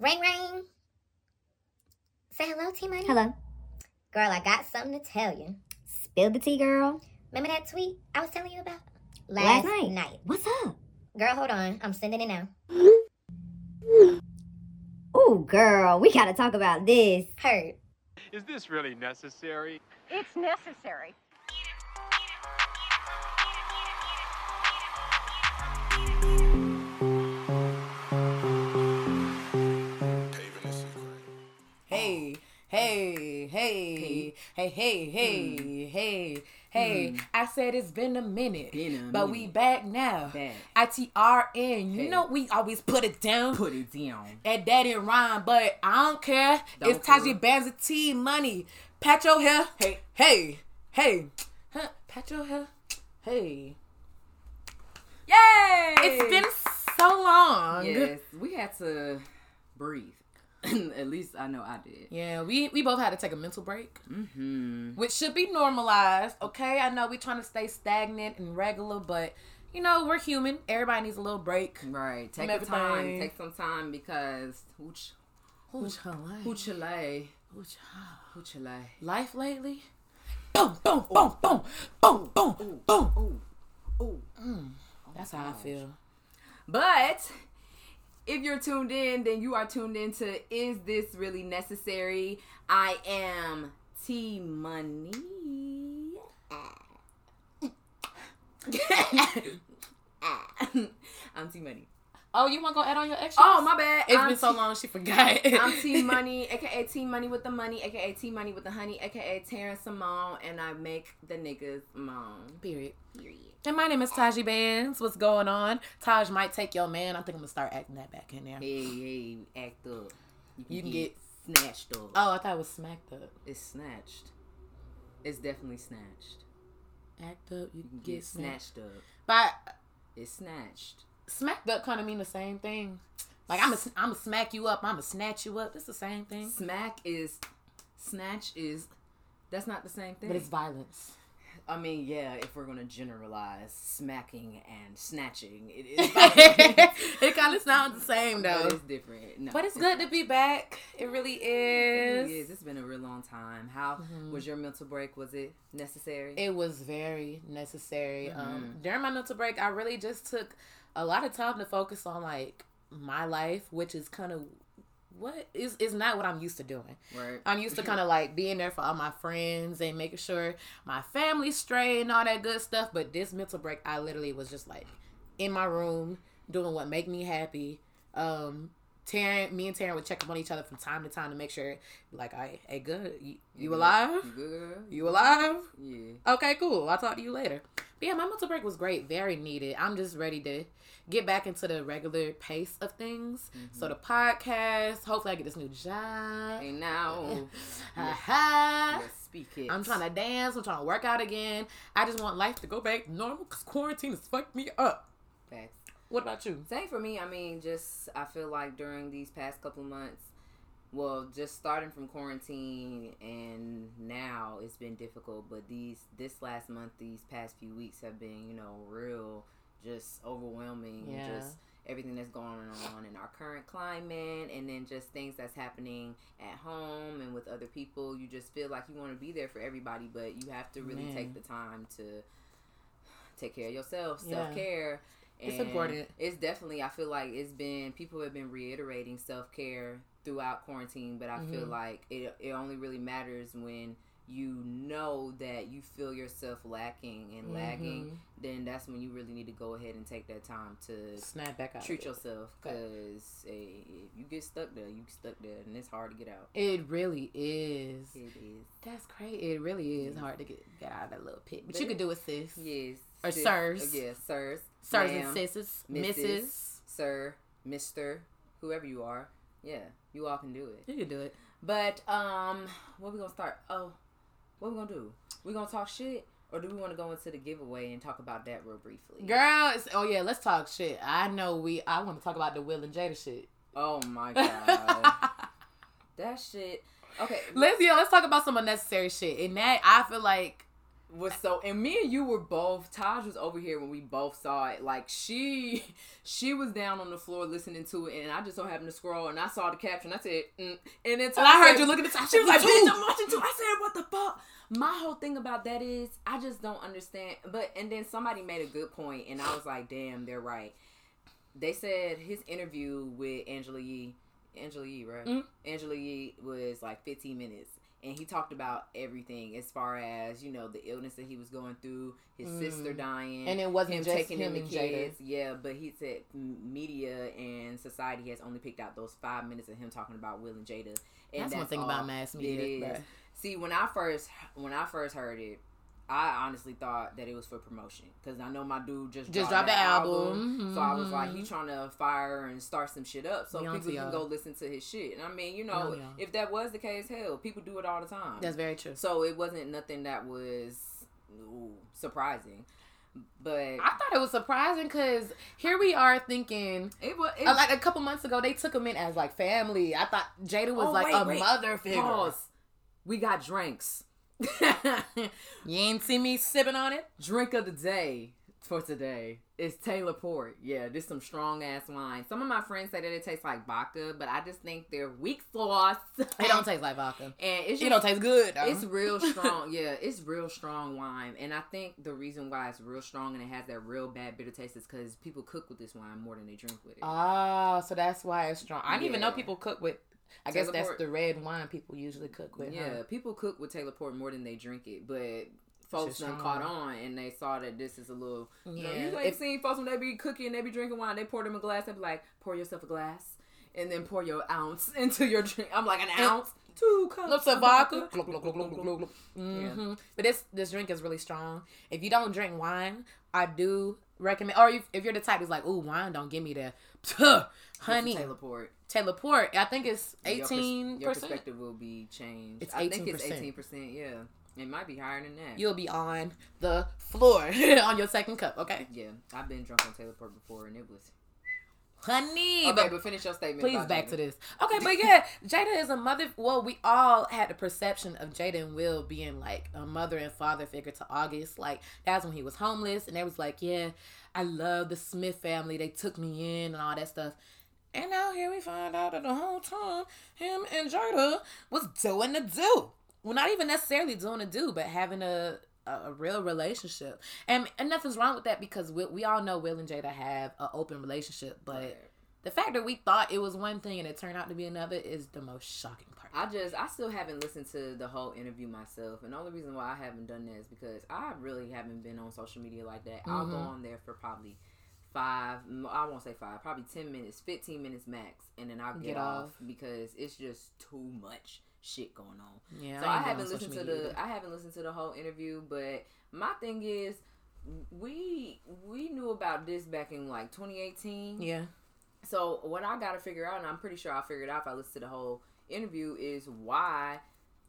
Ring ring. Say hello, T Money. Hello. Girl, I got something to tell you. Spill the tea, girl. Remember that tweet I was telling you about? Last night. What's up? Girl, hold on. I'm sending it now. Oh, girl, we gotta talk about this. Heard. Is this really necessary? It's necessary. Hey, hey, hey, hey, hey, hey, hmm. hey, hey. Hmm. I said it's been a minute, Been a but we back now. Back. ITRN. You Hey. know we always put it down. Put it down. And that didn't rhyme, but I don't care. Don't it's Taji. Bands T money. Pat your hair. Hey. Hey, hey. Huh, pat your hair. Hey. Yay! It's been so long. Yes, we had to breathe. At least I know I did. Yeah, we, we both had to take a mental break. Hmm. which should be normalized. Okay, I know we're trying to stay stagnant and regular, but you know we're human. Everybody needs a little break. Right. Take From time. Take some time because hooch life? hoochale. Who's her- life lately? Boom, boom, boom, boom, boom, boom, boom. Ooh. Ooh. That's how I feel. But if you're tuned in, then you are tuned into Is This Really Necessary? I am T Money. I'm T Money. Oh, you want to go add on your extras? Oh, my bad. It's I'm been so long she forgot. I'm T Money, aka T Money with the money, aka T Money with the honey, aka Terrence Simone, and I make the niggas moan. Period. Period. And my name is Taji Bands. What's going on? Taj might take your man. I think I'm gonna start acting that back in there. Hey, hey, act up. You can get- snatched up. Oh, I thought it was smacked up. It's snatched. It's definitely snatched. Act up. You You can get snatched. snatched up. But It's snatched. Smacked up kind of mean the same thing. Like I'm a, I'm a smack you up. I'm a snatch you up. It's the same thing, Smack is snatch is that's not the same thing. but it's violence. I mean, yeah, if we're gonna generalize smacking and snatching, it is it kind of sounds the same but though. it's different. No, But it's good to be back. It really is. It really is. It's been a real long time. How Mhm. was your mental break? Was it necessary? It was very necessary. Um, Mhm. during my mental break, I really just took a lot of time to focus on like my life, which is kind of what is is not what I'm used to doing. right. I'm used to kind of like being there for all my friends and making sure my family's straight and all that good stuff. But this mental break, I literally was just like in my room doing what make me happy. Um, Taryn, me and Taryn would check up on each other from time to time to make sure, like, I, hey, good, you, you alive? You good? You alive? Yeah. Okay, cool. I'll talk to you later. But yeah, my mental break was great, very needed. I'm just ready to get back into the regular pace of things. Mm-hmm. So the podcast, hopefully I get this new job. Hey now, Ha-ha. speak it. I'm trying to dance. I'm trying to work out again. I just want life to go back normal because quarantine has fucked me up. Facts. What about you? Same for me. I mean, just I feel like during these past couple months, well, just starting from quarantine and now it's been difficult. But these this last month, these past few weeks have been, you know, real, just overwhelming. Yeah. Just everything that's going on in our current climate, and then just things that's happening at home and with other people. You just feel like you want to be there for everybody, but you have to really Man. take the time to take care of yourself, Yeah. self care. It's And important. It's definitely. I feel like it's been people have been reiterating self care throughout quarantine, but I feel Mhm. like it it only really matters when you know that you feel yourself lacking and lagging. Mhm. Then that's when you really need to go ahead and take that time to Snap back out. treat yourself because if you get stuck there, you stuck there, and it's hard to get out. It really is. It is. That's great. It really is hard to get, get out of that little pit. But, But you it- can do it, sis. Yes. Or sis- sirs. Yeah, sirs. Sirs ma'am, and sisters. Mrs., Misses. Sir, Mister, whoever you are. Yeah, you all can do it. You can do it. But um, what we gonna start? Oh, what we gonna do? We gonna talk shit, or do we want to go into the giveaway and talk about that real briefly? Girl, it's, oh yeah, let's talk shit. I know we, I want to talk about the Will and Jada shit. Oh my god, that shit. Okay, let's, yeah, let's talk about some unnecessary shit. And that, I feel like was so and me and you were both Taj was over here when we both saw it like she she was down on the floor listening to it and I just so happened to scroll and I saw the caption I said mm. and then And I heard said- you looking at Tasha. she was like bitch. I'm watching too I said what the fuck my whole thing about that is I just don't understand but and then somebody made a good point and I was like damn they're right they said his interview with Angela Yee Angela Yee right Mhm. Angela Yee was like 15 minutes and he talked about everything as far as you know the illness that he was going through his Mm. sister dying And it wasn't him just taking him in the and Jada. yeah but he said media and society has only picked out those five minutes of him talking about will and jada and That's one thing about mass media, it is. bruh. see when i first when i first heard it I honestly thought that it was for promotion because I know my dude just Just dropped dropped the that album. so I was like, he trying to fire and start some shit up so Young people can go listen to his shit. And I mean, you know, young. if that was the case, hell, people do it all the time. That's very true. so it wasn't nothing that was ooh, surprising, but I thought it was surprising because here we are thinking, it was it, uh, like a couple months ago, they took him in as like family. I thought Jada was Oh, like wait, a wait. mother figure. pause. We got drinks. You ain't see me sipping on it. Drink of the day for today is Taylor Port. Yeah, this some strong ass wine. Some of my friends say that it tastes like vodka, but I just think they're weak sauce. It don't taste like vodka. and it's It don't taste good. Though. It's real strong. yeah, it's real strong wine. And I think the reason why it's real strong and it has that real bad bitter taste is because people cook with this wine more than they drink with it. Oh, so that's why it's strong. I didn't even know people cook with. I guess that's Port. the red wine people usually cook with. yeah, huh? people cook with Taylor Port more than they drink it, but folks done caught on and they saw that this is a little. You know, Yeah. you ain't If- seen folks when they be cooking and they be drinking wine, they pour them a glass, they be like, pour yourself a glass. And then pour your ounce into your drink. I'm like, an ounce? Two cups. Of vodka. Mhm. But this this drink is really strong. If you don't drink wine, I do recommend. Or if, if you're the type who's like, "Ooh, wine don't give me the Honey. honey." Taylor Port. I think it's Your pers- eighteen Your perspective will be changed. It's I think it's 18%. eighteen percent. Yeah, it might be higher than that. You'll be on the floor on your second cup. Okay, yeah, I've been drunk on Taylor Port before, and it was. Honey. Okay, but but finish your statement. Please back Jada. to this. Okay, but yeah, Jada is a mother. Well, we all had the perception of Jada and Will being like a mother and father figure to August. Like that's when he was homeless, and they was like, "Yeah, I love the Smith family. They took me in and all that stuff." And now here we find out that the whole time him and Jada was doing the do. Well, not even necessarily doing the do, but having a a, a real relationship. And and nothing's wrong with that because we, we all know Will and Jada have an open relationship, but the fact that we thought it was one thing and it turned out to be another is the most shocking part. I just I still haven't listened to the whole interview myself, and the only reason why I haven't done that is because I really haven't been on social media like that. I'll go Mhm. on there for probably five, i won't say five, probably ten minutes, fifteen minutes max, and then I'll get, Get off. off. because it's just too much shit going on. yeah, so I, on haven't listened to the either. I haven't listened to the whole interview, but my thing is. We we knew about this back in like 2018. yeah. So what I gotta figure out, and I'm pretty sure I figured out if I listen to the whole interview, is why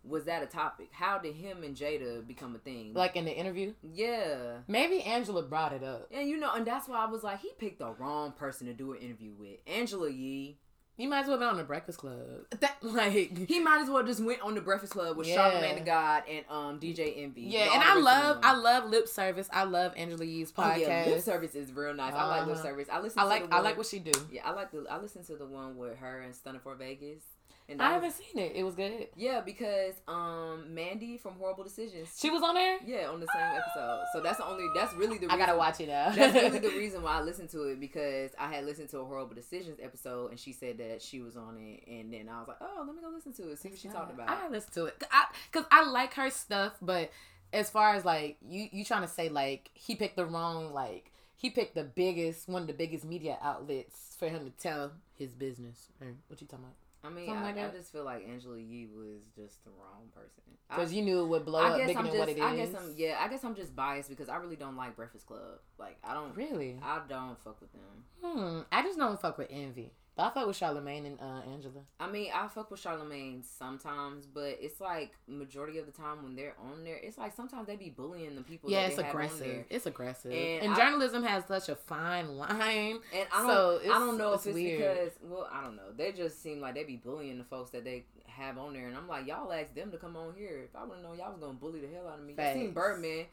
was that a topic? How did him and Jada become a thing? Like in the interview, yeah. maybe Angela brought it up. And you know, and that's why I was like, he picked the wrong person to do an interview with. Angela Yee. You might as well been on the Breakfast Club. That like He might as well just went on the Breakfast Club with Yeah. Charlamagne the God and um DJ Envy. yeah, and I the rest of love. I love lip service. I love Angela Yee's Oh, podcast. yeah, lip service is real nice. I like lip Uh-huh. service. I listen. I to like I like what she do. Yeah, I like the. I listened to the one with her and Stunna 4 Vegas. And I haven't was- seen it. It was good. Yeah, because um Mandii from Whoreible Decisions. She was on there. Yeah, on the same episode. So that's the only. That's really the. I gotta watch it now. That's really the reason why I listened to it because I had listened to a Whoreible Decisions episode and she said that she was on it, and then I was like, oh, let me go listen to it, see what she talked about. I listen to it. I because I like her stuff, but as far as like you you trying to say like he picked the wrong like he picked the biggest one of the biggest media outlets for him to tell his business. Or what you talking about? I mean, I, like I just feel like Angela Yee was just the wrong person. Because you knew it would blow I up guess bigger I'm than just. what it is. I guess I'm. Yeah, I guess I'm just biased because I really don't like Breakfast Club. Like I don't. Really? I don't fuck with them. Hmm. I just don't fuck with Envy. But I fuck with Charlamagne and uh, Angela. I mean, I fuck with Charlamagne sometimes, but it's like majority of the time when they're on there, it's like sometimes they be bullying the people. Yeah, that it's they have on aggressive. It's aggressive. And And, I- journalism has such a fine line. And I don't, So, I don't know if it's it's weird. because, well, I don't know. They just seem like they be bullying the folks that they have on there, and I'm like, y'all asked them to come on here. If I would have known y'all was gonna bully the hell out of me, I seen Birdman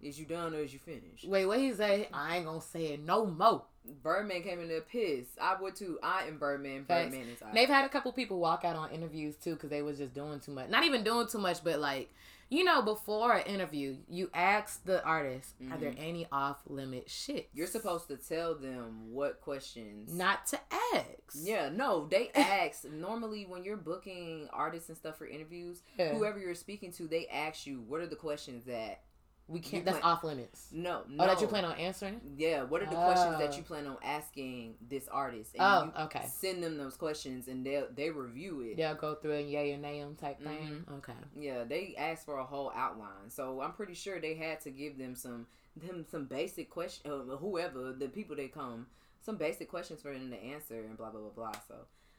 Is you done or is you finished? Wait, what he say? I ain't gonna say it no more. Birdman came in there pissed. I would too. I am Birdman. Birdman is I. They've had a couple people walk out on interviews too because they was just doing too much. Not even doing too much, but like you know, before an interview, you ask the artist, "Are there mm-hmm. any off limit shit?" You're supposed to tell them what questions. not to ask. Yeah, no, they ask. Normally, when you're booking artists and stuff for interviews, Yeah. whoever you're speaking to, they ask you, "What are the questions that we can't. you That's plan- off limits. no, no Oh, that you plan on answering? Yeah, what are the questions that Oh. you plan on asking this artist? And Oh, you okay. Send them those questions, and they they review it. They'll go through and yay or nay type thing. Mm-hmm. Okay. Yeah, they asked for a whole outline, so I'm pretty sure they had to give them some them some basic question. Uh, whoever the people they come, some basic questions for them to answer and blah blah blah blah. So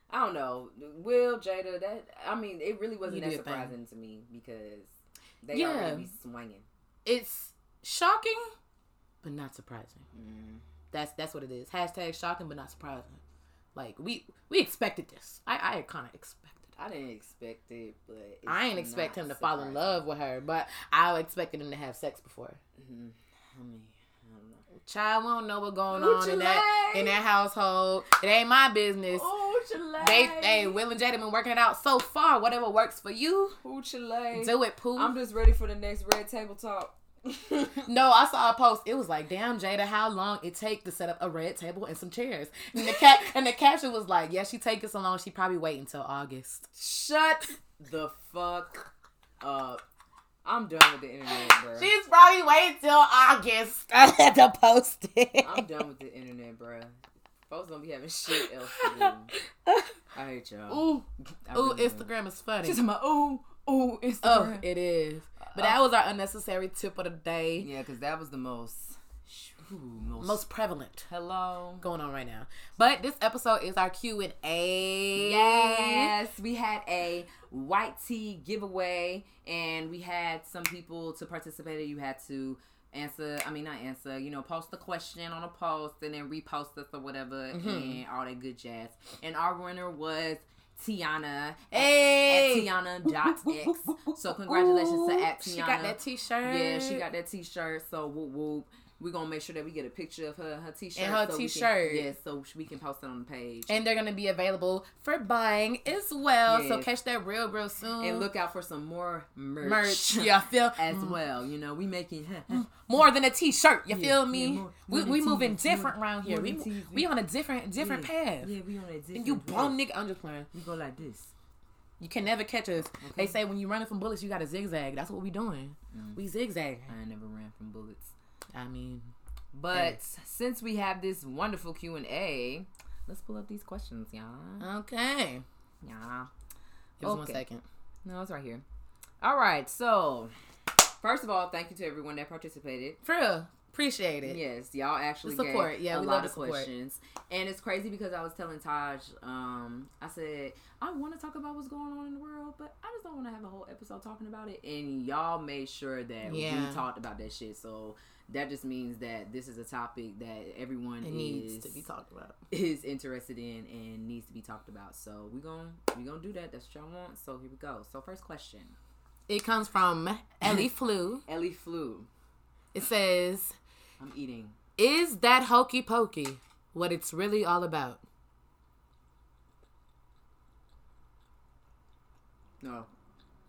I don't know, Will Jada. That I mean, it really wasn't You that your thing. surprising to me because they Yeah. already be swinging. It's shocking, but not surprising. Mm. That's that's what it is. Hashtag shocking, but not surprising. Like we we expected this. I I kind of expected. it. I didn't expect it, but it's I ain't expect him to fall in love with her, but I expected him to have sex before. Mhm. I mean, I don't know. Child won't know what's going Ooh, on in that in that household. It ain't my business. Oh, Chile. They, hey, Will and Jada been working it out so far. Whatever works for you, Ooh, Chile. do it, poo. I'm just ready for the next red table talk. No, I saw a post. It was like, "Damn, Jada, how long it take to set up a red table and some chairs?" And the cat and the caption was like, "Yeah, she take it so long. She probably wait until August." Shut the fuck up. I'm done with the internet, bro. She's probably waiting till August. I had to post it. I'm done with the internet, bro. Folks don't be having shit else to do. I hate y'all. Ooh, I ooh, really do. Instagram is funny. She's my ooh, ooh, Instagram. Oh, Instagram. it is. But that was our unnecessary tip of the day. yeah, because that was the most, most, Most prevalent hello. going on right now. But this episode is our Q and A. Yes, we had a white tea giveaway, and we had some people to participate. You had to answer, I mean, not answer, you know, post the question on a post and then repost us or whatever, Mm-hmm. and all that good jazz. And our winner was Tiana Hey. at Tiana.x. So, congratulations to at Tiana. She got that T-shirt. Yeah, she got that t shirt. So, whoop whoop. We're gonna make sure that we get a picture of her her t shirt And her so t-shirt. yeah, so we can post it on the page. And they're gonna be available for buying as well. So catch that real, real soon. and look out for some more merch, merch. Yeah, feel as well. You know, we making more than a T-shirt. You Yeah, feel yeah, me? more- we more we moving tees, different more- around here. We we on a different different path. Yeah, we on a different. And you bum nigga, I'm just playing. We go like this. You can never catch us. They say when you're running from bullets, you got to zigzag. That's what we doing. Mm. We zigzag. I never ran from bullets. I mean, But since we have this wonderful Q and A, let's pull up these questions, y'all. okay. Yeah. Give us one Okay. second. No, it's right here. All right. So, first of all, thank you to everyone that participated. For real, appreciate it. Yes, y'all actually The support. gave Yeah, a we lot love of the support. questions, and it's crazy because I was telling Taj, um, I said I want to talk about what's going on in the world, but I just don't want to have a whole episode talking about it. And y'all made sure that Yeah. we talked about that shit, so that just means that this is a topic that everyone is needs to be talked about. is interested in and needs to be talked about. So we're gonna we're gonna do that. That's what y'all want. So here we go. So first question, It comes from Ellie Flu. Ellie flew. It says, I'm eating. "Is that hokey pokey what it's really all about?" No,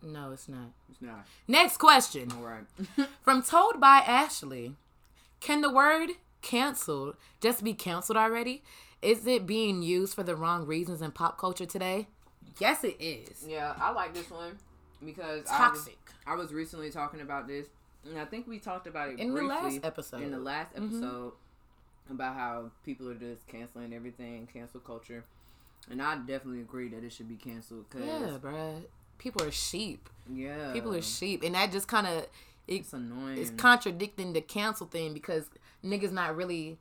No, it's not. it's not. Next question. All right. From Told by Ashley, can the word canceled just be canceled already? Is it being used for the wrong reasons in pop culture today? Yes, it is. Yeah, I like this one because Toxic. I was, I was recently talking about this, and I think we talked about it In the briefly last episode. In the last Mhm. episode, about how people are just canceling everything, cancel culture, and I definitely agree that it should be canceled. Cause Yeah, bruh. People are sheep. yeah, People are sheep. And that just kind of It's annoying. it's contradicting the cancel thing because niggas not really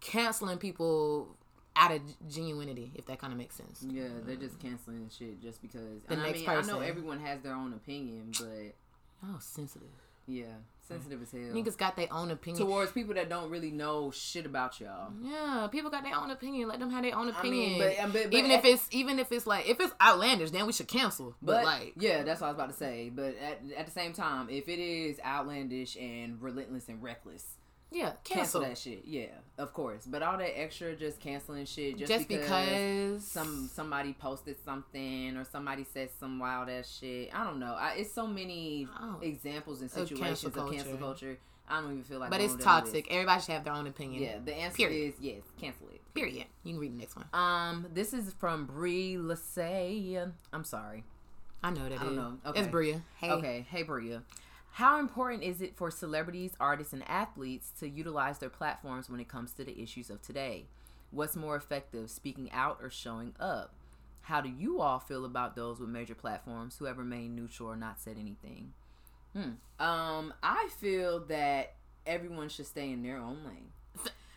canceling people out of genuinity, if that kind of makes sense. yeah, they're mm. just canceling shit just because. The and I next mean, I know everyone has their own opinion, but Oh, sensitive. Yeah, sensitive as hell. Niggas got their own opinion. towards people that don't really know shit about y'all. yeah, people got their own opinion. Let them have their own opinion. I mean, but, um, but, but even if it's even if it's like if it's outlandish, then we should cancel. But, But like, yeah, that's what I was about to say. But at, at the same time, if it is outlandish and relentless and reckless, yeah, cancel, cancel, that shit. Yeah, of course. But all that extra just canceling shit just, just, because, because, some somebody posted something or somebody said some wild ass shit. I don't know. I, it's so many Oh. examples and Of situations cancel of cancel culture. I don't even feel like. but it's toxic. Everybody should have their own opinion. Yeah, the answer Period. is yes. Cancel it. Period. You can read the next one. Um, this is from Brie Lassay. I'm sorry. I know that I don't is. know. It's Okay. Bria. Hey. Okay, hey Bria. How important is it for celebrities, artists, and athletes to utilize their platforms when it comes to the issues of today? What's more effective, speaking out or showing up? How do you all feel about those with major platforms who have remained neutral or not said anything? Hmm. Um, I feel that everyone should stay in their own lane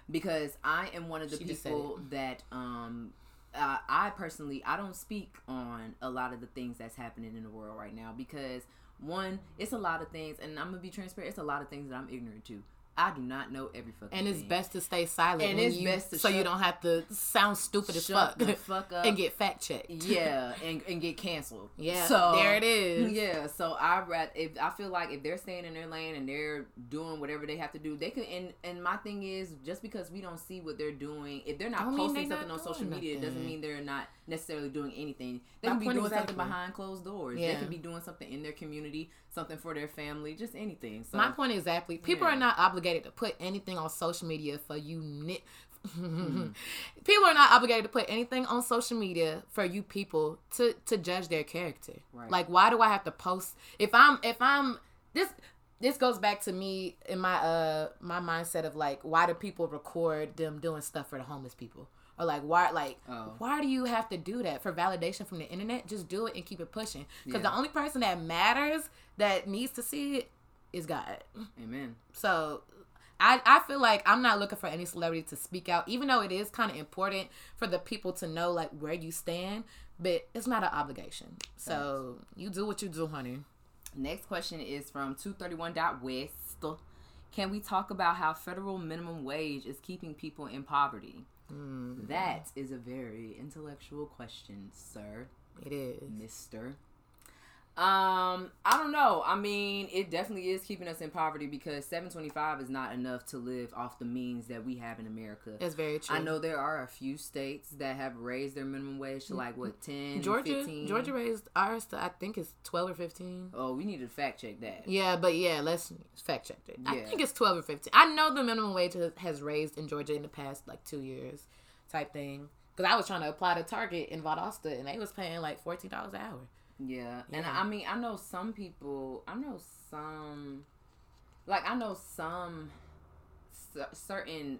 because I am one of the She people that um uh, I personally I don't speak on a lot of the things that's happening in the world right now because one, it's a lot of things, and I'm gonna be transparent. It's a lot of things that I'm ignorant to. I do not know every fucking. And it's thing. best to stay silent. And when it's you, best to so you don't have to sound stupid as fuck the fuck up and get fact checked. yeah, and, and get canceled. Yeah, so there it is. Yeah, so I read if I feel like if they're staying in their lane and they're doing whatever they have to do, they can. And and my thing is, just because we don't see what they're doing, if they're not posting they something not on social doing media, it doesn't mean they're not necessarily doing anything. They My can be doing something behind closed doors. They Yeah. could be doing something in their community, something for their family, just anything. So My point exactly. People Yeah. are not obligated to put anything on social media for you. Ni- Hmm. people are not obligated to put anything on social media for you people to to judge their character. Right. Like, why do I have to post if I'm if I'm this this goes back to me in my uh my mindset of like why do people record them doing stuff for the homeless people or like why like Oh. why do you have to do that for validation from the internet just do it and keep it pushing because Yeah. the only person that matters that needs to see it is god Amen. so I, I feel like I'm not looking for any celebrity to speak out, even though it is kind of important for the people to know like where you stand, but it's not an obligation. So you do what you do, honey. Next question is from 231.west. Can we talk about how federal minimum wage is keeping people in poverty? Mm, That is a very intellectual question, sir, it is. mister. Um, I don't know. I mean, it definitely is keeping us in poverty because 725 is not enough to live off the means that we have in America. It's very true. I know there are a few states that have raised their minimum wage to like what 10, Georgia 15. Georgia raised ours to I think it's twelve or fifteen. Oh, we need to fact check that. Yeah, but yeah, let's fact check it. I think it's twelve or fifteen. I know the minimum wage has, has raised in Georgia in the past like two years, type thing. Because I was trying to apply to Target in Valdosta and they was paying like fourteen dollars an hour. Yeah. And I mean, I know some people, I know some, like, I know some cer- certain,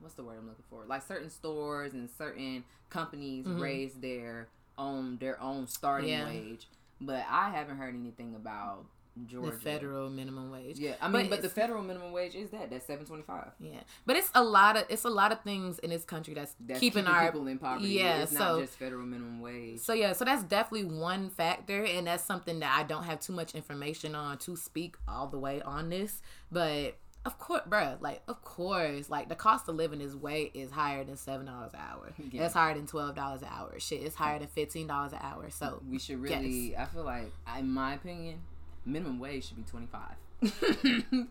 what's the word I'm looking for? Like, certain stores and certain companies Mhm. raise their own, their own starting Yeah. wage. But I haven't heard anything about Georgia. The federal minimum wage. Yeah. I mean, but, the federal minimum wage is that. That's 725 Yeah, but it's a lot of it's a lot of things in this country that's, That's keeping, keeping, our people in poverty. yeah, It's so- not just federal minimum wage. so yeah, so that's definitely one factor, and that's something that I don't have too much information on to speak all the way on this. But of course, bruh, like of course, like the cost of living is way is higher than seven dollars an hour. Yeah. It's higher than twelve dollars an hour. Shit, it's higher than fifteen dollars an hour. So we should really i feel like in my opinion minimum wage should be 25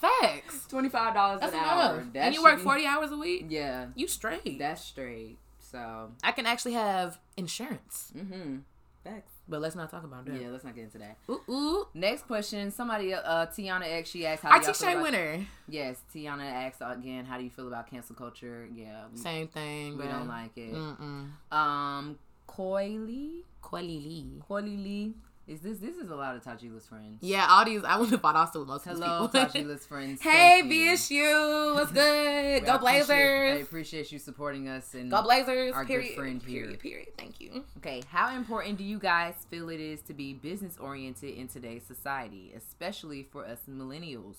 facts. $25 an enough. hour That and you work be- forty hours a week. yeah You straight. that's straight so I can actually have insurance, mm-hmm facts but let's not talk about that. yeah let's not get into that Ooh, ooh. next question somebody uh tiana x she asked how do feel about- winner. yes tiana asked again how do you feel about cancel culture yeah we, Same thing. we bruh. don't like it Mm-mm. um Coily Quali Lee. Coily Lee is this this is a lot of Tajila's friends Yeah, all these. I went to Valdosta with most hello of these people. Tajila's friends hey, VSU, what's good? Go I Blazers. appreciate you supporting us and Go Blazers. our good period. friend here. Period. Period. Thank you. Okay, how important do you guys feel it is to be business oriented in today's society, especially for us millennials?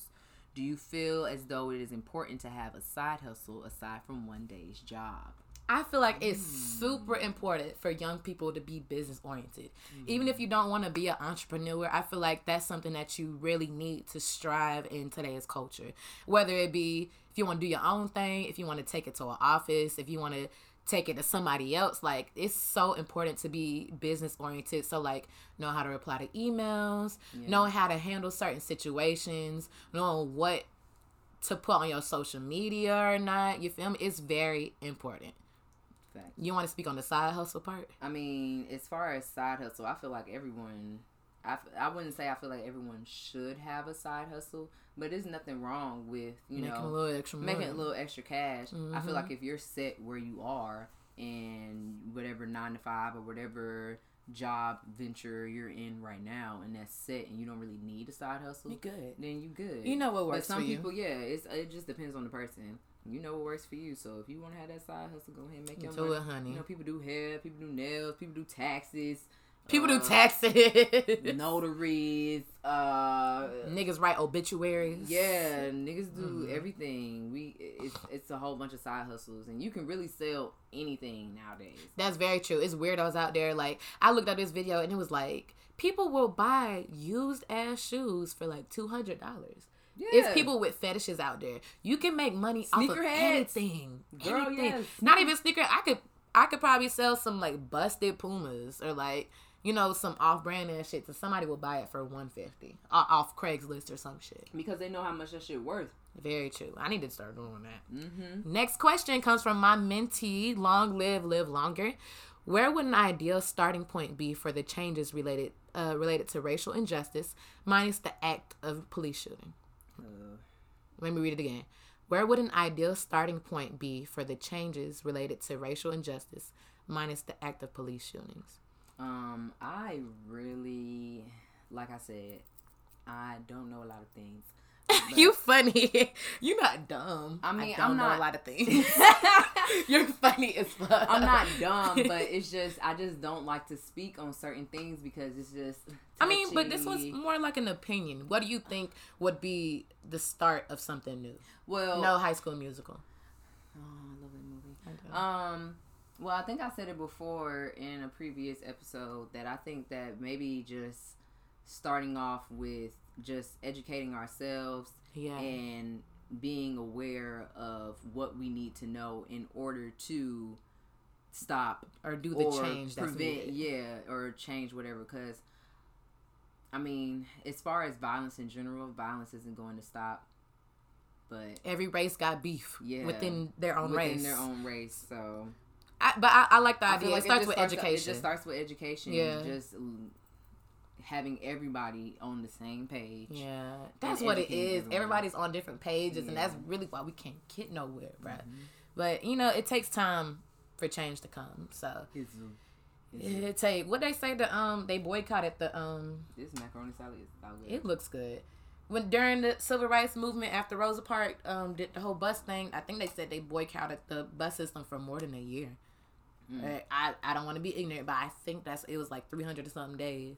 Do you feel as though it is important to have a side hustle aside from one day's job? I feel like it's super mm. important for young people to be business oriented. Mm. Even if you don't want to be an entrepreneur, I feel like that's something that you really need to strive in today's culture. Whether it be if you want to do your own thing, if you want to take it to an office, if you want to take it to somebody else, like it's so important to be business oriented. So like know how to reply to emails, knowing how to handle certain situations, knowing what to put on your social media or not. You feel me? It's very important. Fact. You want to speak on the side hustle part? I mean, as far as side hustle, I feel like everyone. I, I wouldn't say I feel like everyone should have a side hustle, but there's nothing wrong with you Making know a little extra money. making a little extra cash. I Mhm. feel like if you're set where you are and whatever nine to five or whatever job venture you're in right now, and that's set, and you don't really need a side hustle, You good. then you good. You know what but works some for you. people, yeah, it's it just depends on the person. You know what works for you. So if you want to have that side hustle, go ahead and make your Do money. it, honey. You know, people do hair, people do nails, people do taxes. People do uh, taxes. notaries, uh, Niggas write obituaries. yeah, niggas do Mhm. everything. We it's it's a whole bunch of side hustles, and you can really sell anything nowadays. That's very true. It's weirdos out there. Like I looked at this video and it was like people will buy used ass shoes for like two hundred dollars. Yeah, It's people with fetishes out there. You can make money off of Sneakerheads. anything. Girl, anything. yes. Not even sneaker. I could I could probably sell some like busted Pumas or like you know some off brand ass shit. So somebody will buy it for one fifty off Craigslist or some shit. because they know how much that shit worth. Very true. I need to start doing that. Mm-hmm. Next question comes from my mentee, Long Live, Live Longer. Where would an ideal starting point be for the changes related uh, related to racial injustice, minus the act of police shooting? Let me read it again. Where would an ideal starting point be for the changes related to racial injustice, minus the act of police shootings? Um, I really, like I said, I don't know a lot of things. You funny. You're not dumb. I mean, don't I'm know not- a lot of things. You're funny as fuck. I'm not dumb, but it's just I just don't like to speak on certain things because it's just. I mean, but this was more like an opinion. What do you think would be the start of something new? well. No High School Musical. Oh, I love that movie. Um, well, I think I said it before in a previous episode that I think that maybe just starting off with just educating ourselves Yeah. and being aware of what we need to know in order to stop or do the or change that's prevent, needed. yeah, or change whatever. Because I mean, as far as violence in general, violence isn't going to stop. But Every race got beef Yeah. within their own within race. their own race, so I, but I, I like the I idea. like it starts with starts- education. It just starts with education. Yeah. Just having everybody on the same page. yeah, that's what it is. everyone. Everybody's on different pages, and that's really why we can't get nowhere, bruh. Mhm. But you know, it takes time for change to come. So It's, it's, it take what they say. The um, they boycotted the um this macaroni salad is so good. It looks good. When during the civil rights movement after Rosa Parks um did the whole bus thing, I think they said they boycotted the bus system for more than a year. Mm. I I don't want to be ignorant, but I think that's it was like three hundred or something days.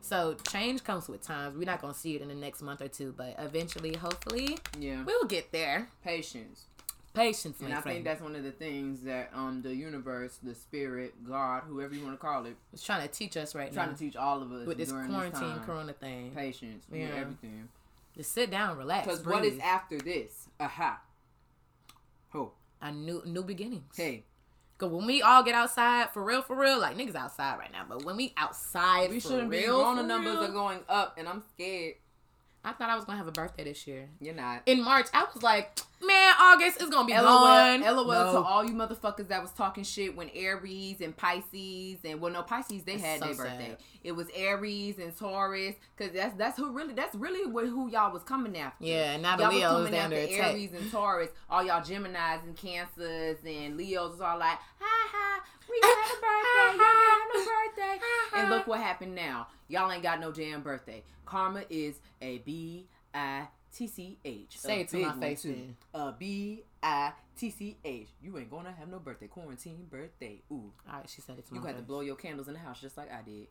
So change comes with times. We're not gonna see it in the next month or two, but eventually, hopefully, yeah, we'll get there. patience. Patience, And I friend. think that's one of the things that um the universe, the spirit, God, whoever you want to call it, it's trying to teach us right trying now Trying to teach all of us with this quarantine this time. Corona thing. Patience, yeah, Yeah. everything. Just sit down, relax. Because what is after this? Aha. Ho. a new new beginnings? Hey, Cause when we all get outside for real, for real, like niggas outside right now. But when we outside, we for shouldn't be. real, Corona for numbers real, are going up, and I'm scared. I thought I was gonna have a birthday this year. You're not. In March, I was like, August is gonna be LOL, gone. LOL No. to all you motherfuckers that was talking shit when Aries and Pisces and well no Pisces they That's had so their sad. birthday. It was Aries and Taurus because that's that's who really that's really what, who y'all was coming after. Yeah, and now the y'all was Leos coming down after attack. Aries and Taurus. All y'all Gemini's and Cancers and Leos was all like, ha ha, we had a birthday, y'all had a birthday. And look what happened now. Y'all ain't got no damn birthday. Karma is a B I T C H. Say it to my face, too. A B I T C H. You ain't gonna have no birthday. Quarantine birthday. Ooh. All right, she said it to You my got to blow your candles in the house just like I did.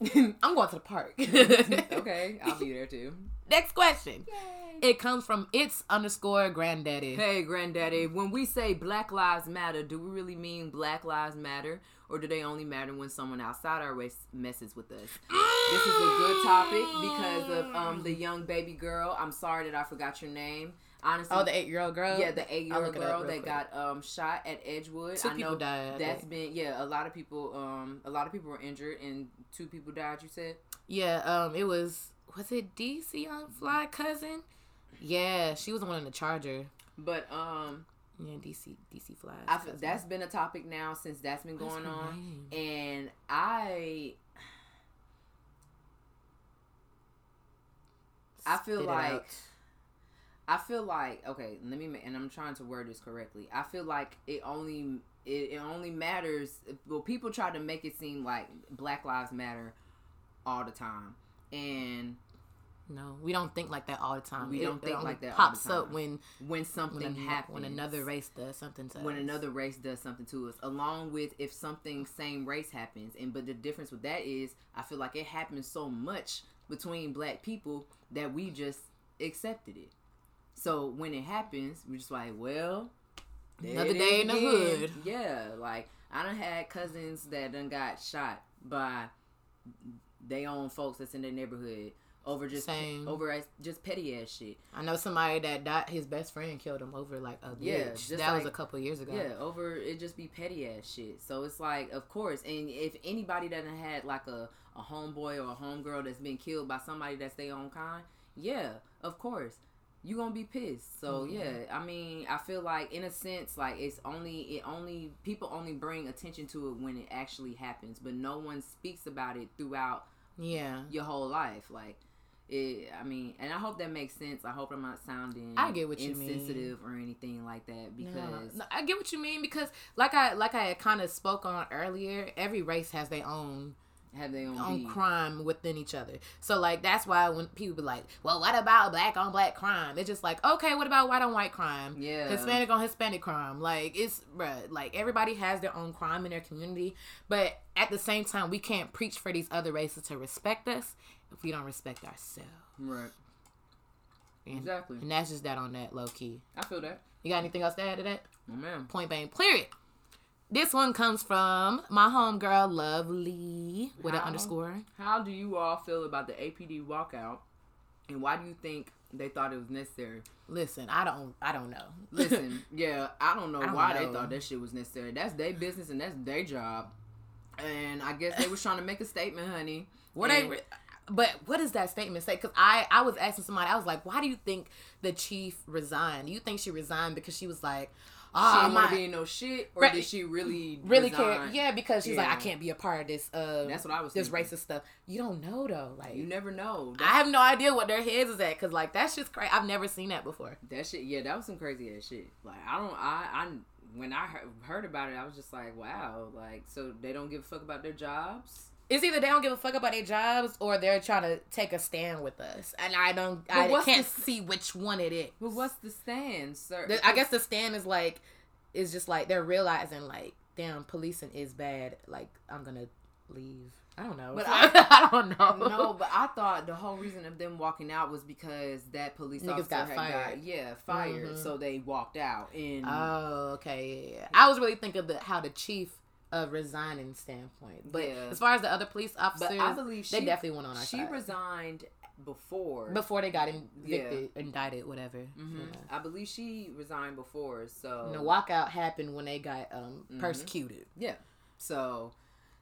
I'm going to the park. okay, I'll be there too. Next question. Yay. It comes from it's underscore granddaddy. Hey, granddaddy, when we say Black Lives Matter, do we really mean Black Lives Matter? Or do they only matter when someone outside our race messes with us? This is a good topic because of um the young baby girl. I'm sorry that I forgot your name. Honestly, Oh, the eight year old girl. yeah, the eight year old look it up girl that quick. got um shot at Edgewood. Two I people know died, That's been yeah, a lot of people um a lot of people were injured and two people died. You said Yeah, um, it was was it DC Young Fly cousin? Yeah, she was the one in the Charger. but um Yeah, DC DC Fly. I that's been a topic now since that's been going on, name? and I I feel like I feel like okay. Let me and I'm trying to word this correctly. I feel like it only it, it only matters. Well, people try to make it seem like Black Lives Matter all the time, and no, we don't think like that all the time. We It- don't think like that all Pops up when when something when, happens, when another race does something to when us. another race does something to us along with if something same race happens and but the difference with that is i feel like it happens so much between black people that we just accepted it so when it happens we're just like well Another day in the again. hood. yeah like i done had cousins that done got shot by they own folks that's in their neighborhood over just Same. over just petty ass shit I know somebody that died. His best friend killed him over like a Yeah, bitch. that was a couple years ago. Yeah, over it just be petty ass shit. So it's like, of course, and if anybody that had like a, a homeboy or a homegirl that's been killed by somebody that's their own kind, yeah, of course. You gonna be pissed. So Mhm. yeah, I mean, I feel like in a sense, like it's only it only people only bring attention to it when it actually happens, but no one speaks about it throughout yeah. your whole life. Like it, I mean, and I hope that makes sense. I hope I'm not sounding I get what you mean. insensitive or anything like that because No, no, I get what you mean because, like I like I kind of spoke on earlier, every race has their own have their own, on crime within each other. So like that's why when people be like, "Well, what about black on black crime?" It's just like, okay, what about white on white crime? Yeah. Hispanic on Hispanic crime. Like it's bruh, like everybody has their own crime in their community, but at the same time, we can't preach for these other races to respect us if we don't respect ourselves. Right. And, Exactly. And that's just that on that low key. I feel that. You got anything else to add to that? Oh man. Point blank, period. This one comes from my homegirl, Lovely, with an underscore. How do you all feel about the APD walkout, and why do you think they thought it was necessary? Listen, I don't, I don't know. Listen, yeah, I don't know I don't why know. they thought that shit was necessary. That's their business and that's their job. And I guess they was trying to make a statement, honey. What they, re- but what does that statement say? Because I, I was asking somebody, I was like, why do you think the chief resigned? Do you think she resigned because she was like, she ah, didn't want to be in no shit, or Right. did she really really care? Yeah, because she's like, I can't be a part of this. Uh, That's what I was. this thinking. racist stuff. You don't know though, like. You never know. I have no idea what their heads is at, cause like that's just crazy. I've never seen that before. That shit, yeah, that was some crazy ass shit. Like I don't, I, I when I heard about it, I was just like, wow, like so they don't give a fuck about their jobs. It's either they don't give a fuck about their jobs or they're trying to take a stand with us, and I don't. I can't the- see which one it is. But what's the stand, sir? The- I guess the stand is like, is just like they're realizing like, damn, policing is bad. Like I'm gonna leave. I don't know. But I, don't know. no, but I thought the whole reason of them walking out was because that police Niggas officer got fired. yeah, fired. Mhm. So they walked out, and Oh, okay. yeah, yeah. I was really thinking of the how the chief of resigning standpoint, but Yeah. as far as the other police officers, but I believe she they definitely went on our she side. resigned before. before they got convicted, indicted, whatever. hmm you know. I believe she resigned before. So And the walkout happened when they got um, Mhm. persecuted. Yeah. So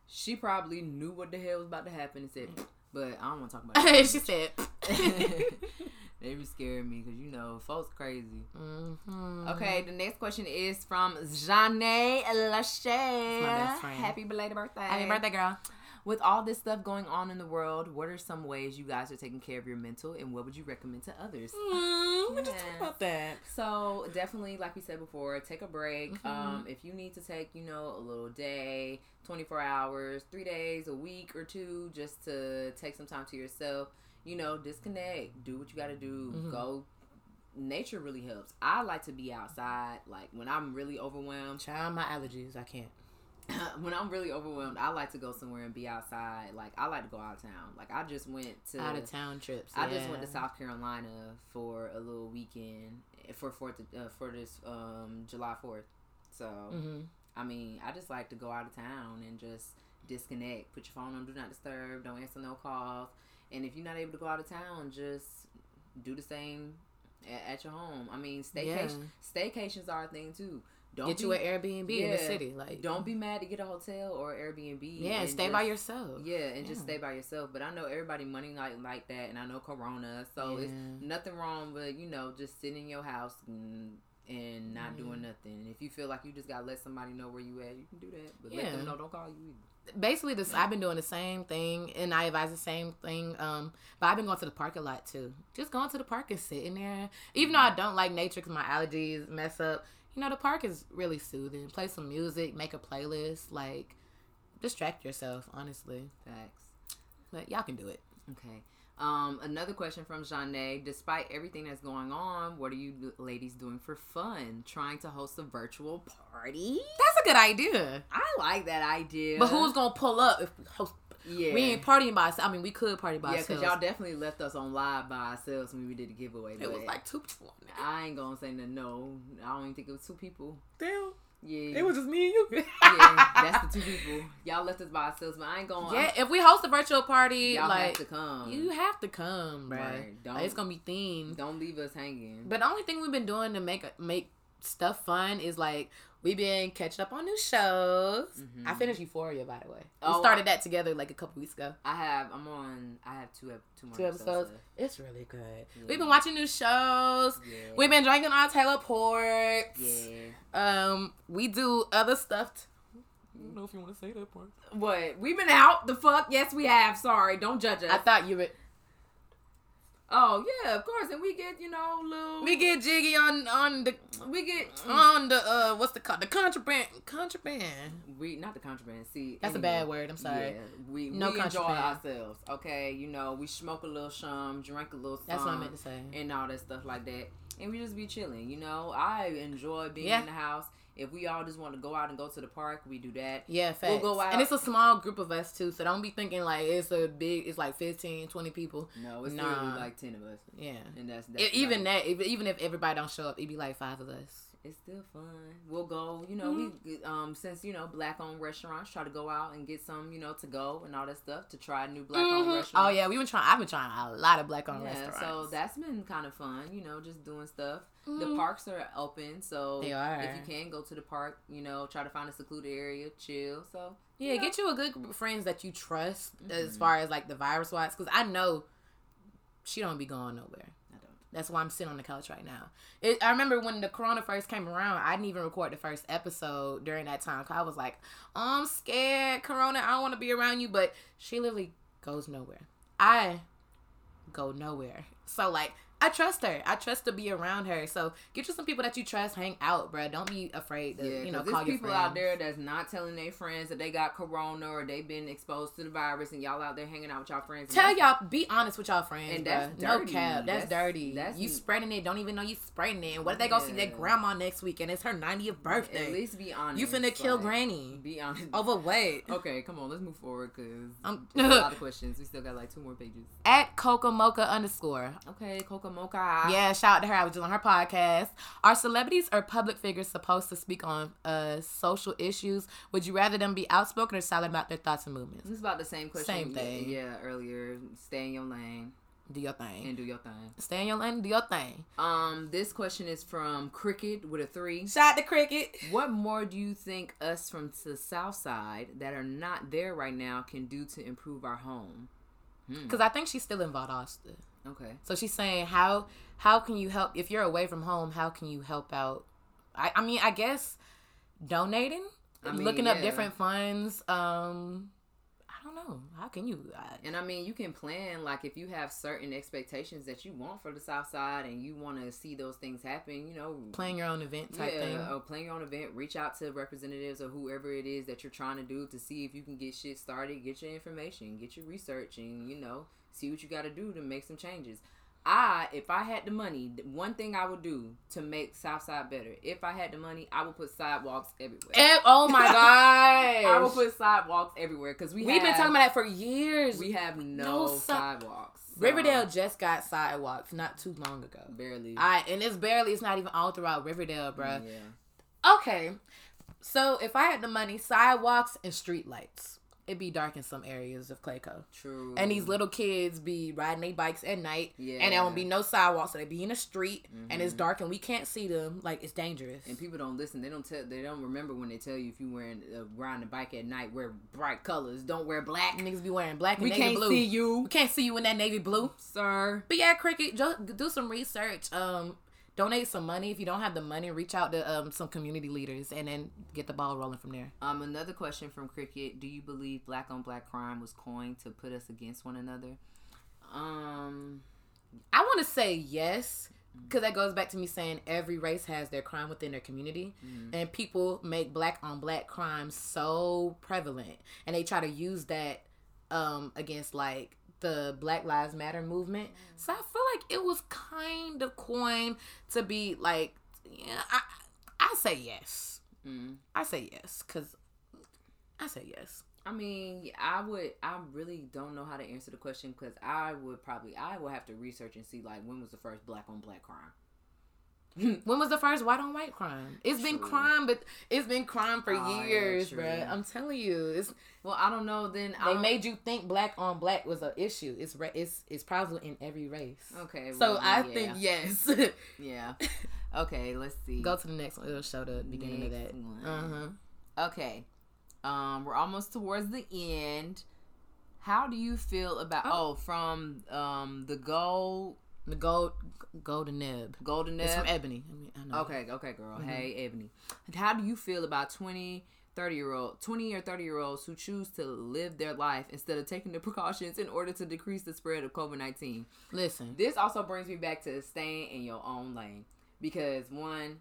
she probably knew what the hell was about to happen and said, but I don't want to talk about it. she said, they be scaring me because you know folks crazy. Mhm. Okay, the next question is from Janae Lachey. my best friend. Happy belated birthday! Happy birthday, girl. With all this stuff going on in the world, what are some ways you guys are taking care of your mental, and what would you recommend to others? Mm, we just talked about that. So definitely, like we said before, take a break. Mhm. Um, if you need to take, you know, a little day, twenty four hours, three days, a week or two, just to take some time to yourself. You know, disconnect. Do what you got to do. Mhm. Go. Nature really helps. I like to be outside. Like when I'm really overwhelmed. Child, my allergies, I can't. when I'm really overwhelmed, I like to go somewhere and be outside. Like I like to go out of town. Like I just went to Out of town trips. I just went to. South Carolina for a little weekend for fourth uh, for this um July Fourth. So Mhm. I mean, I just like to go out of town and just disconnect. Put your phone on do not disturb. Don't answer no calls. And if you're not able to go out of town, just do the same at, at your home. I mean, staycation staycations are a thing too. Don't Get be, you an Airbnb in the city. Like Don't be mad to get a hotel or Airbnb. Yeah, and stay by yourself. Yeah, and just stay by yourself. But I know everybody money like like that, and I know Corona, so it's nothing wrong. But you know, just sitting in your house and, and not Mm-hmm. doing nothing. If you feel like you just gotta let somebody know where you at, you can do that. But Yeah. let them know don't call you either. basically this I've been doing the same thing and I advise the same thing. Um, but I've been going to the park a lot too. Just going to the park and sitting there. Even though I don't like nature because my allergies mess up, you know, the park is really soothing. Play some music, make a playlist, like distract yourself, honestly. Facts. But y'all can do it. Okay. Um, another question from Janae. Despite everything that's going on, what are you ladies doing for fun? Trying to host a virtual party? That's a good idea. I like that idea. But who's gonna pull up if we host? Yeah. We ain't partying by ourselves. I mean, we could party by ourselves. Yeah, because y'all definitely left us on live by ourselves when we did the giveaway. it was like two people. I ain't gonna say no. no. I don't even think it was two people. Damn, Yeah, it was just me and you. yeah, that's the two people. Y'all left us by ourselves, but I ain't gonna. Yeah, if we host a virtual party, y'all like have to come. you have to come, bro. Right, don't- it's gonna be themed. don't leave us hanging. But the only thing we've been doing to make a make stuff fun is like we've been catching up on new shows. I finished Euphoria, by the way. We Mm-hmm. Oh, started that together like a couple weeks ago. I have. I'm on. I have two. ep- Two more Two episodes. left. It's really good. Yeah. We've been watching new shows. Yeah. We've been drinking our Taylor ports. Yeah. Um, we do other stuff. T- I don't know if you want to say that part. What? We've been out. The fuck? Yes, we have. Sorry. Don't judge us. I thought you would. Oh yeah, of course. And we get you know little. We get jiggy on on the we get on the uh what's the called the contraband contraband. we not the contraband. See, That's a bad word. I'm sorry. Yeah, we No we enjoy contraband. ourselves. Okay, you know we smoke a little shum, drink a little. That's what I meant to say. And all that stuff like that, and we just be chilling. You know, I enjoy being Yeah. in the house. If we all just want to go out and go to the park, we do that. Yeah, facts. We'll go out- And it's a small group of us too, so don't be thinking like it's a big. It's like 15, 20 people. No, it's Nah. literally like ten of us, Yeah. and that's, that's E- even that, even if everybody don't show up, it'd be like five of us. It's still fun. We'll go, you know, we um since you know black owned restaurants try to go out and get some, you know, to go and all that stuff to try new black owned Mhm. restaurants. Oh yeah, we've been trying. I've been trying a lot of black owned Yeah, restaurants. so that's been kind of fun, you know, just doing stuff. The Mhm. parks are open, so They are. if you can go to the park, you know, try to find a secluded area, chill. So Yeah, get you a good group of friends that you trust as Mhm. far as like the virus wise, because I know she don't be going nowhere. That's why I'm sitting on the couch right now. It, I remember when the corona first came around, I didn't even record the first episode during that time. 'cause I was like, oh, I'm scared, corona. I don't want to be around you, but she literally goes nowhere. I go nowhere. So like. I trust her. I trust to be around her. So get you some people that you trust. Hang out, bruh. Don't be afraid to, Yeah, you know, call there's your people friends. out there that's not telling their friends that they got corona or they've been exposed to the virus, and y'all out there hanging out with y'all friends. Tell y'all, be honest with y'all friends, And bruh. that's No cap, that's, That's- dirty. that's- you spreading it, don't even know you spreading it. And what if they go see their grandma next week and it's her 90th birthday? At least be honest. you finna kill like, granny Be honest. overweight. Okay, come on, let's move forward because Um, a lot of questions. We still got like two more pages. At Coca Mocha underscore. Okay, Coca Mocha. Yeah, shout out to her. I was just on her podcast. Are celebrities or public figures supposed to speak on uh social issues? Would you rather them be outspoken or silent about their thoughts and movements? This is about the same question. Same thing. Yeah, earlier. Stay in your lane Do your thing. and do your thing. Stay in your lane. Do your thing. Um, this question is from Cricket with a three. Shout out to Cricket. What more do you think us from the South Side that are not there right now can do to improve our home? Hmm. Because I think she's still in Valdosta. Okay. So she's saying how how can you help if you're away from home? How can you help out? I, I mean, I guess donating, I mean, looking up different funds. Um, I don't know. How can you? I, And I mean, you can plan like if you have certain expectations that you want for the South Side and you want to see those things happen. You know, plan your own event type yeah, thing. or plan your own event. Reach out to representatives or whoever it is that you're trying to do to see if you can get shit started. Get your information, get your research, and you know, see what you got to do to make some changes. I, if I had the money, one thing I would do to make Southside better, if I had the money, I would put sidewalks everywhere. Eh, oh my gosh. I would put sidewalks everywhere because we We've been talking about that for years. We have no, No si- sidewalks. So, Riverdale just got sidewalks not too long ago. barely. I and it's barely. It's not even all throughout Riverdale, bruh. Yeah. Okay, so if I had the money, sidewalks and street lights. It'd be dark in some areas of Clayco. True. And these little kids be riding their bikes at night, Yeah. and there won't be no sidewalks, so they be in the street, and it's Mhm. dark, and we can't see them. Like it's dangerous. And people don't listen. They don't tell. They don't remember when they tell you if you wearing uh, riding a bike at night, wear bright colors. Don't wear black. Niggas be wearing black and We can't blue. see you, We can't see you in that navy blue. sir. But yeah, cricket, do some research. Um, donate some money. If you don't have the money, reach out to um some community leaders, and then get the ball rolling from there. Um, another question from Cricket: Do you believe black on black crime was coined to put us against one another? Um, I want to say yes. Because that goes back to me saying every race has their crime within their community, Mhm. and people make black on black crime so prevalent, and they try to use that um, against like the Black Lives Matter movement. So I feel like it was kind of coined to be like, yeah, I I say yes. mm. I say yes because I say yes. I mean, I would. I really don't know how to answer the question because I would probably. I would have to research and see like when was the first black on black crime. When was the first white on white crime? It's been crime, but it's been crime for Oh, years, true. bruh. I'm telling you, it's Well, I don't know. Then they I don't- made you think black on black was an issue. It's ra- it's it's prevalent in every race. Okay. So well, I yeah. think yes. Yeah. Okay. Let's see. Go to the next one. It'll show the beginning of that. Uh huh. Okay. Um, we're almost towards the end. How do you feel about Oh. oh, from um the gold The gold golden nib. golden It's from ebony. I mean, I know. Okay, okay, girl. Mhm. Hey, Ebony. How do you feel about 20, 30 year old 20 or 30 year olds who choose to live their life instead of taking the precautions in order to decrease the spread of COVID-19? Listen, This also brings me back to staying in your own lane because one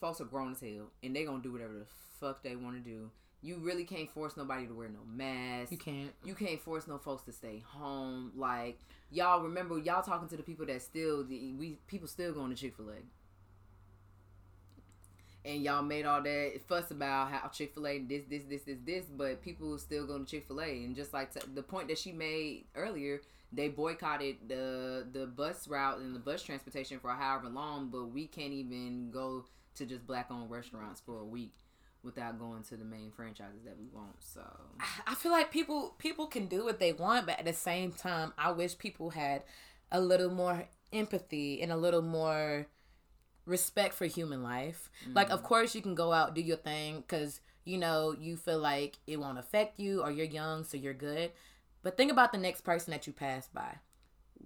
folks are grown as hell and they're going to do whatever the fuck they want to do. You really can't force nobody to wear no mask. you can't. you can't force no folks to stay home. Like y'all remember, y'all talking to the people that still the we people still going to Chick Fil A, and y'all made all that fuss about how Chick Fil A this this this this this, but people still going to Chick Fil A, and just like t- the point that she made earlier, they boycotted the the bus route and the bus transportation for however long, but we can't even go to just black owned restaurants for a week without going to the main franchises that we want. So I feel like people people can do what they want, but at the same time, I wish people had a little more empathy and a little more respect for human life. Like, of mm. course, you can go out do your thing because you know you feel like it won't affect you, or you're young, so you're good. But think about the next person that you pass by.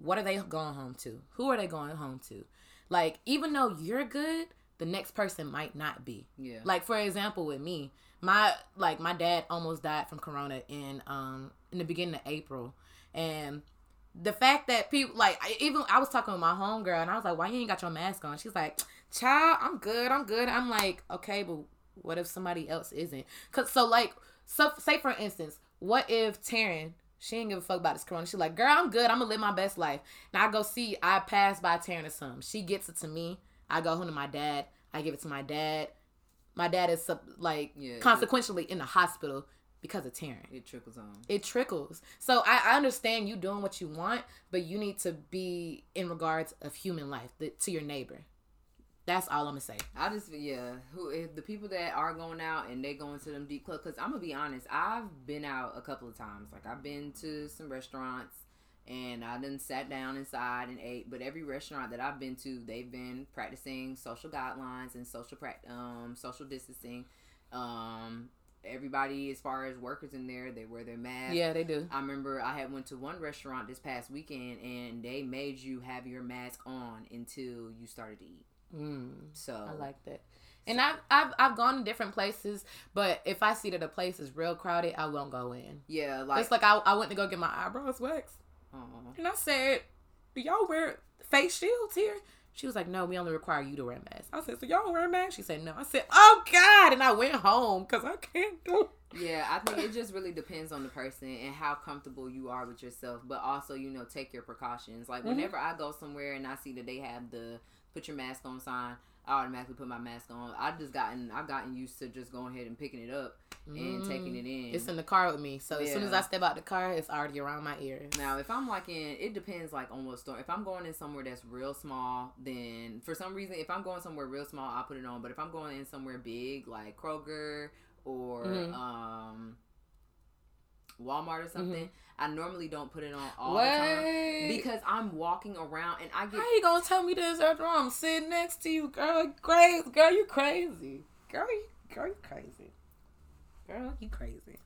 What are they going home to? Who are they going home to? Like, even though you're good, the next person might not be. yeah. Like for example, with me, my like my dad almost died from corona in um in the beginning of April, and the fact that people like I, even I was talking with my homegirl and I was like, "Why you ain't got your mask on?" She's like, "Child, I'm good, I'm good." I'm like, "Okay, but what if somebody else isn't?" Cause so like so say for instance, what if Taryn she ain't give a fuck about this corona. She's like, girl, I'm good. I'm gonna live my best life. Now I go see, I pass by Taryn or something. She gets it to me. I go home to my dad. I give it to my dad. My dad is like Yeah, consequentially in the hospital because of Taryn. It trickles on. It trickles. So I, I understand you doing what you want, but you need to be in regards of human life the, to your neighbor. That's all I'm gonna say. I just yeah, who if the people that are going out and they going to them deep club Because I'm gonna be honest, I've been out a couple of times. Like I've been to some restaurants and I then sat down inside and ate. But every restaurant that I've been to, they've been practicing social guidelines and social prac um social distancing. Um, everybody as far as workers in there, they wear their masks. Yeah, they do. I remember I had went to one restaurant this past weekend and they made you have your mask on until you started to eat. Mm, So I like that. And I've, I've I've gone to different places, but if I see that a place is real crowded, I won't go in. yeah, like, it's like I, I went to go get my eyebrows waxed, Aw. and I said, "Do y'all wear face shields here?" She was like, no, we only require you to wear a mask. I said, so y'all wear a mask? She said, no. I said, oh God. And I went home because I can't do it. Yeah, I think it just really depends on the person and how comfortable you are with yourself, but also, you know, take your precautions. Like, Mhm. whenever I go somewhere and I see that they have the put your mask on sign, I automatically put my mask on. I just gotten, I've gotten used to just going ahead and picking it up and taking it in. Mm. It's in the car with me. So as soon as I step out the car, it's already around my ears. Now, if I'm like in, it depends like on what store. If I'm going in somewhere that's real small, then for some reason, if I'm going somewhere real small, I'll put it on. But if I'm going in somewhere big like Kroger or Mhm. um, Walmart or Mm-hmm. I normally don't put it on all the time because I'm walking around and I get. How you gonna tell me this after I'm sitting next to you, girl? Crazy, girl, you crazy, girl, you, girl, you crazy, girl, you crazy.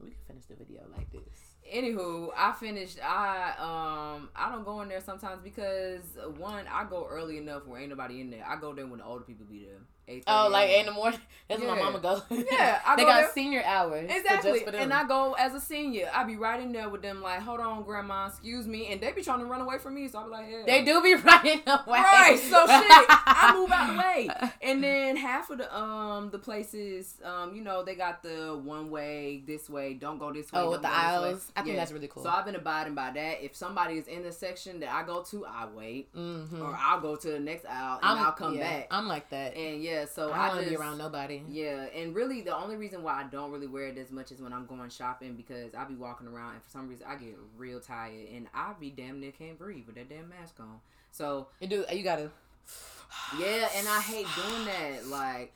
We can finish the video like this. Anywho, I finished. I um I don't go in there sometimes because uh, one I go early enough where ain't nobody in there. I go there when the older people be there. Oh, like a.m. in the morning. That's when my mama goes. Yeah, I they go got there- senior hours. for Exactly. just for them. And I go as a senior. I be right in there with them like, hold on, grandma, excuse me. And they be trying to run away from me. So I be like, yeah. they do be running away. Right. So shit. I move out the way. And then half of the um the places, um, you know, they got the one way, this way, don't go this way. Oh, with the go this way. aisles. I think Yeah. that's really cool. So I've been abiding by that. If somebody is in the section that I go to, I wait. mm-hmm. Or I'll go to the next aisle and i will come yeah, back. I'm like that. and yeah, so I don't want to just be around nobody. yeah, and really the only reason why I don't really wear it as much is when I'm going shopping because I'll be walking around and for some reason I get real tired and I be damn near can't breathe with that damn mask on. So You do. You gotta. yeah, and I hate doing that. Like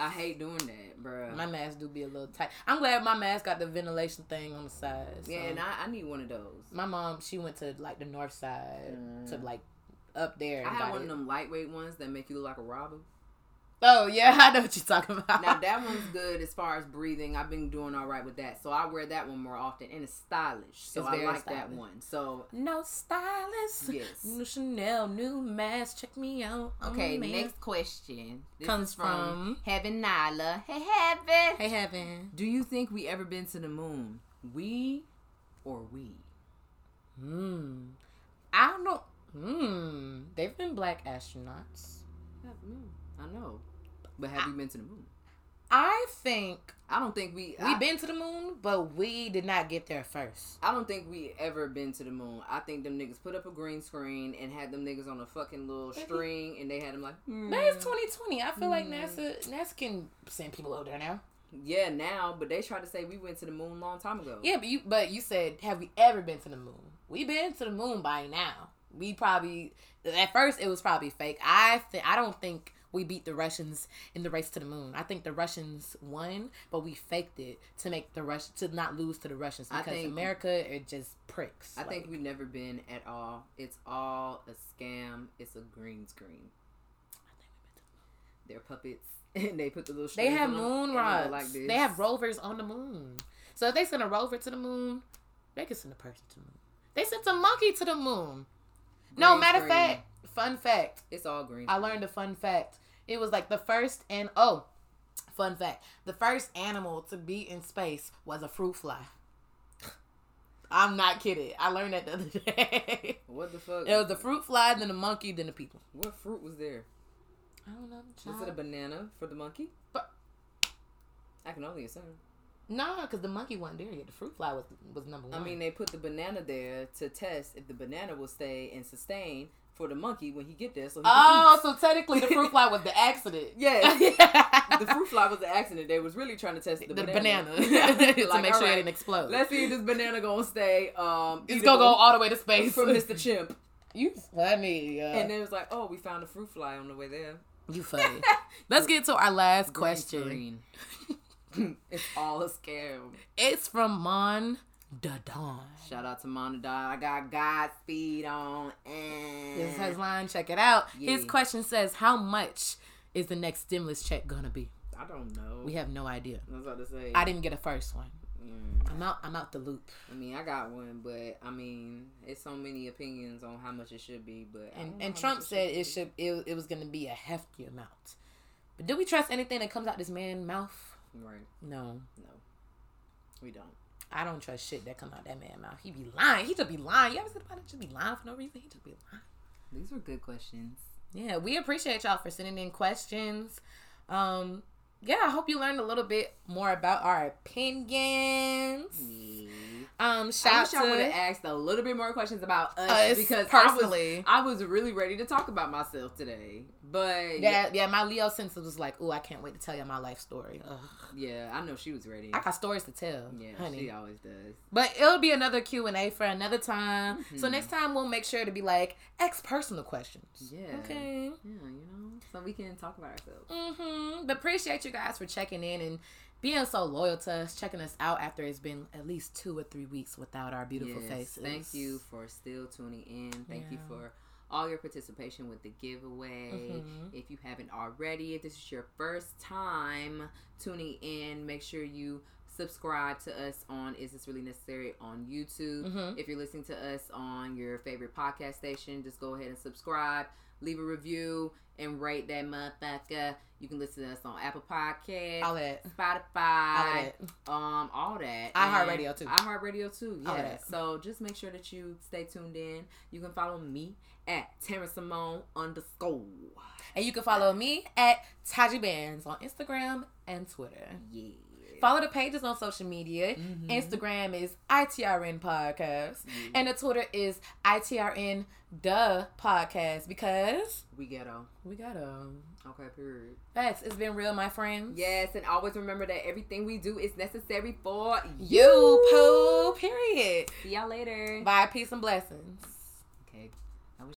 I hate doing that, bruh. My mask do be a little tight. I'm glad my mask got the ventilation thing on the side. so- yeah, and I, I need one of those. my mom, she went to like the north side to Mm. like up there. I got one of them lightweight ones that make you look like a robber. Oh yeah, I know what you're talking about. Now that one's good as far as breathing. I've been doing all right with that, so I wear that one more often, and it's stylish. So It's I like that one. So no stylist. yes. New Chanel, new mask. Check me out. Okay, Oh, next question This Comes is from- Heaven Nyla. Hey Heaven. Hey, Heaven. Do you think we ever been to the moon? We or we? Hmm. I don't. Know. Hmm. They've been black astronauts. I know, but have we been to the moon? I think I don't think we. we've been to the moon, but we did not get there first. I don't think we ever been to the moon. I think them niggas put up a green screen and had them niggas on a fucking little string, and they had them like. hmm. But it's 2020. I feel like Mm. NASA NASA can send people over there now. Yeah, now, but they tried to say we went to the moon a long time ago. Yeah, but you but you said have we ever been to the moon? We been to the moon by now. We probably at first it was probably fake. I th- I don't think we beat the Russians in the race to the moon. I think the Russians won, but we faked it to make the Rush to not lose to the Russians I because think- America are just pricks. I think we've never been at all. It's all a scam. It's a green screen. They're puppets, and they put the little. they have moon rods. like this. they have rovers on the moon. So if they send a rover to the moon, they can send a person to the moon. They sent a monkey to the moon. no, matter of fact, fun fact. It's all green. I learned a fun fact. It was like the first and oh, fun fact. The first animal to be in space was a fruit fly. I'm not kidding. I learned that the other day. What the fuck? it was the fruit fly, then the monkey, then the people. What fruit was there? I don't know. Was it a banana for the monkey? But- I can only assume. No, because the monkey wasn't there yet. The fruit fly was was number one. I mean, they put the banana there to test if the banana will stay and sustain for the monkey when he get there. So he oh, so technically the fruit fly was the accident. yeah. the fruit fly was the accident. They was really trying to test the, the banana, banana, to make sure alright, it didn't explode. Let's see if this banana gonna stay. Um, it's gonna go all the way to space from Mr. Chimp. You funny, uh, And then it was like, oh, we found a fruit fly on the way there. you funny. Let's get to our last Green question. screen. it's all a scam. It's from Mon Dadon. Shout out to Monadon. I got Godspeed on. And This headline, check it out. His Yeah. question says, "How much is the next stimulus check gonna be?" I don't know. We have no idea. I was about to say. I didn't get a first one. Mm, I'm out. I'm out the loop. I mean, I got one, but I mean, it's so many opinions on how much it should be. But And and Trump said it should. It, it was gonna be a hefty amount. But do we trust anything that comes out this man's mouth? Right? No. No, we don't. I don't trust shit that come out that man mouth. He be lying. He just be lying. You ever said about it? Just be lying for no reason. He just be lying. These were good questions. Yeah, we appreciate y'all for sending in questions. Um, yeah, I hope you learned a little bit more about our opinions. Yeah. Um, shout I wish I to would have asked a little bit more questions about us, Us because personally. I was, I was really ready to talk about myself today. But yeah, yeah, my Leo sense was like, oh, I can't wait to tell you my life story." Ugh. yeah, I know she was ready. I got stories to tell, Yeah, honey. she always does. But it'll be another Q and A for another time. So Mhm. next time we'll make sure to be like ex personal questions. Yeah. Okay. Yeah, you know, so we can talk about ourselves. Mm-hmm. But appreciate you guys for checking in and being so loyal to us, checking us out after it's been at least two or three weeks without our beautiful Yes, faces. Thank you for still tuning in. Thank you for all your participation with the giveaway. Mhm. If you haven't already, if this is your first time tuning in, make sure you subscribe to us on Is This Really Necessary on YouTube. Mhm. If you're listening to us on your favorite podcast station, just go ahead and subscribe, leave a review, and rate that motherfucker. You can listen to us on Apple Podcasts, All that. Spotify, All that. um, all that. iHeartRadio, too. iHeartRadio too. Yeah. So just make sure that you stay tuned in. You can follow me at Tara Simone underscore. And you can follow me at Taji Bands on Instagram and Twitter. Yeah. Follow the pages on social media. Mhm. Instagram is ITRN Podcast. Yeah. And the Twitter is ITRN the podcast because we ghetto. we um Okay, period. facts. It's been real, my friends. Yes, and always remember that everything we do is necessary for You poo. Period. See y'all later. Bye. Peace and blessings.